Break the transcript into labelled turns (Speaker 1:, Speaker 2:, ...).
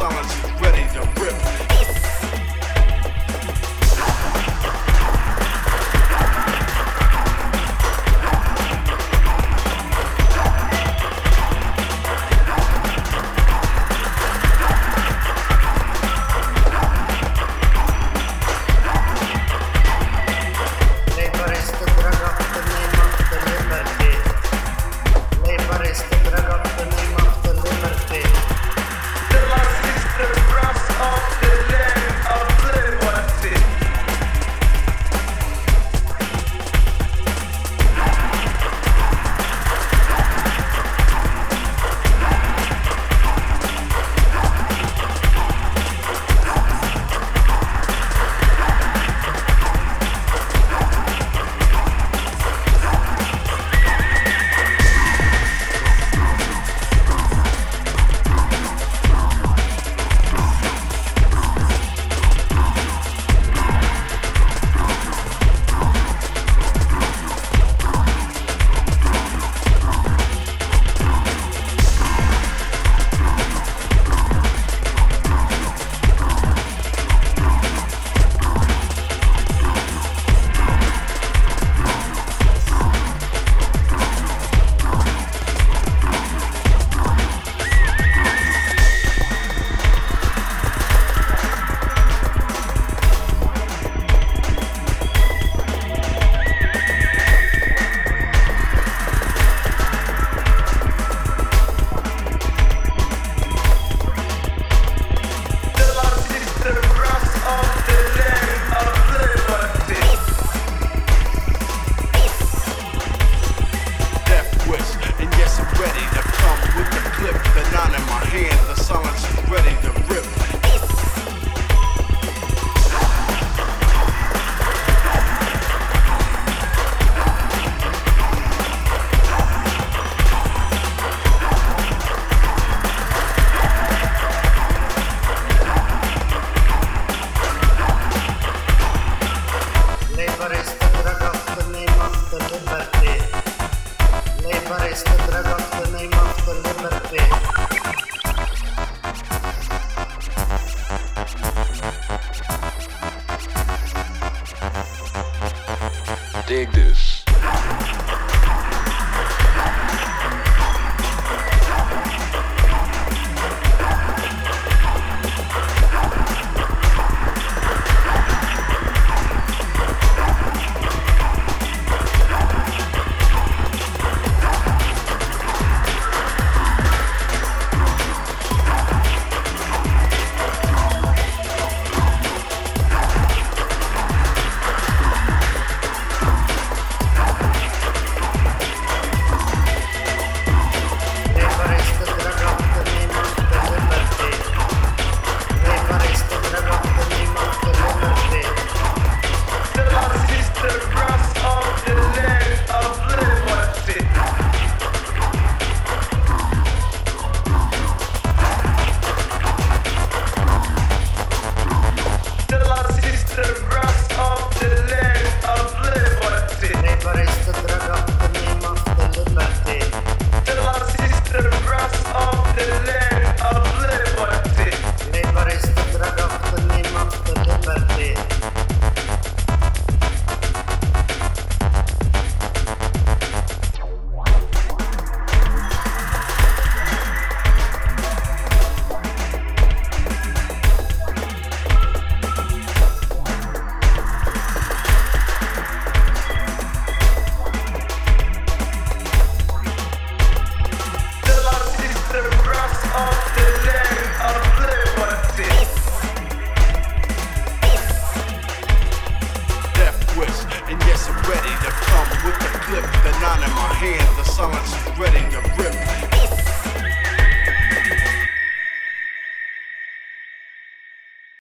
Speaker 1: is ready to rip.
Speaker 2: Dig dude. silence, ready to rip.